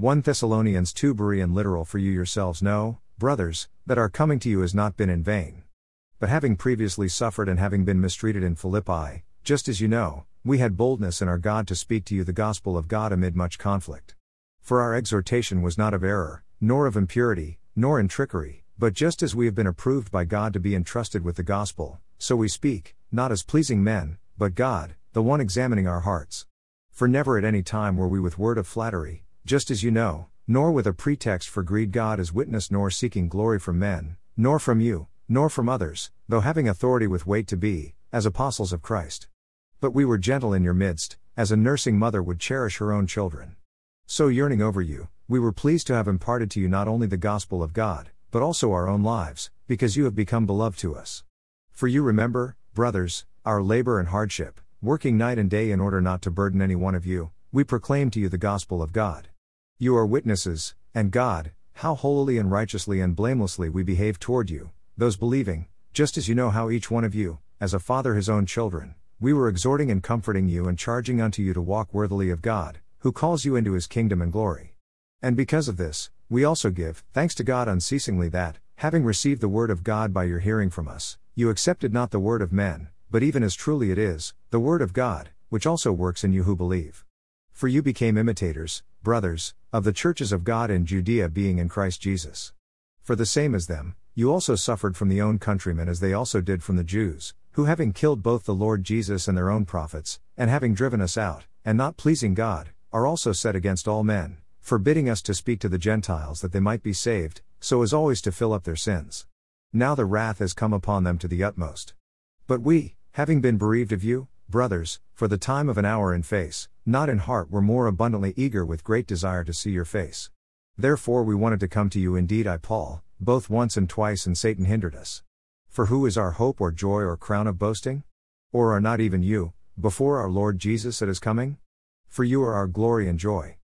1 Thessalonians 2 Berean literal for you yourselves know, brothers, that our coming to you has not been in vain. But having previously suffered and having been mistreated in Philippi, just as you know, we had boldness in our God to speak to you the gospel of God amid much conflict. For our exhortation was not of error, nor of impurity, nor in trickery, but just as we have been approved by God to be entrusted with the gospel, so we speak, not as pleasing men, but God, the one examining our hearts. For never at any time were we with word of flattery, just as you know, nor with a pretext for greed God is witness nor seeking glory from men, nor from you, nor from others, though having authority with weight to be, as apostles of Christ. But we were gentle in your midst, as a nursing mother would cherish her own children. So yearning over you, we were pleased to have imparted to you not only the gospel of God, but also our own lives, because you have become beloved to us. For you remember, brothers, our labor and hardship, working night and day in order not to burden any one of you, we proclaim to you the gospel of God. You are witnesses, and God, how holily and righteously and blamelessly we behave toward you, those believing, just as you know how each one of you, as a father his own children, we were exhorting and comforting you and charging unto you to walk worthily of God, who calls you into his kingdom and glory. And because of this, we also give thanks to God unceasingly that, having received the word of God by your hearing from us, you accepted not the word of men, but even as truly it is, the word of God, which also works in you who believe. For you became imitators, brothers, of the churches of God in Judea being in Christ Jesus. For the same as them, you also suffered from the own countrymen as they also did from the Jews, who having killed both the Lord Jesus and their own prophets, and having driven us out, and not pleasing God, are also set against all men, forbidding us to speak to the Gentiles that they might be saved, so as always to fill up their sins. Now the wrath has come upon them to the utmost. But we, having been bereaved of you, brothers, for the time of an hour in face, not in heart, were more abundantly eager with great desire to see your face. Therefore we wanted to come to you indeed, I, Paul, both once and twice, and Satan hindered us. For who is our hope or joy or crown of boasting? Or are not even you, before our Lord Jesus at his coming? For you are our glory and joy.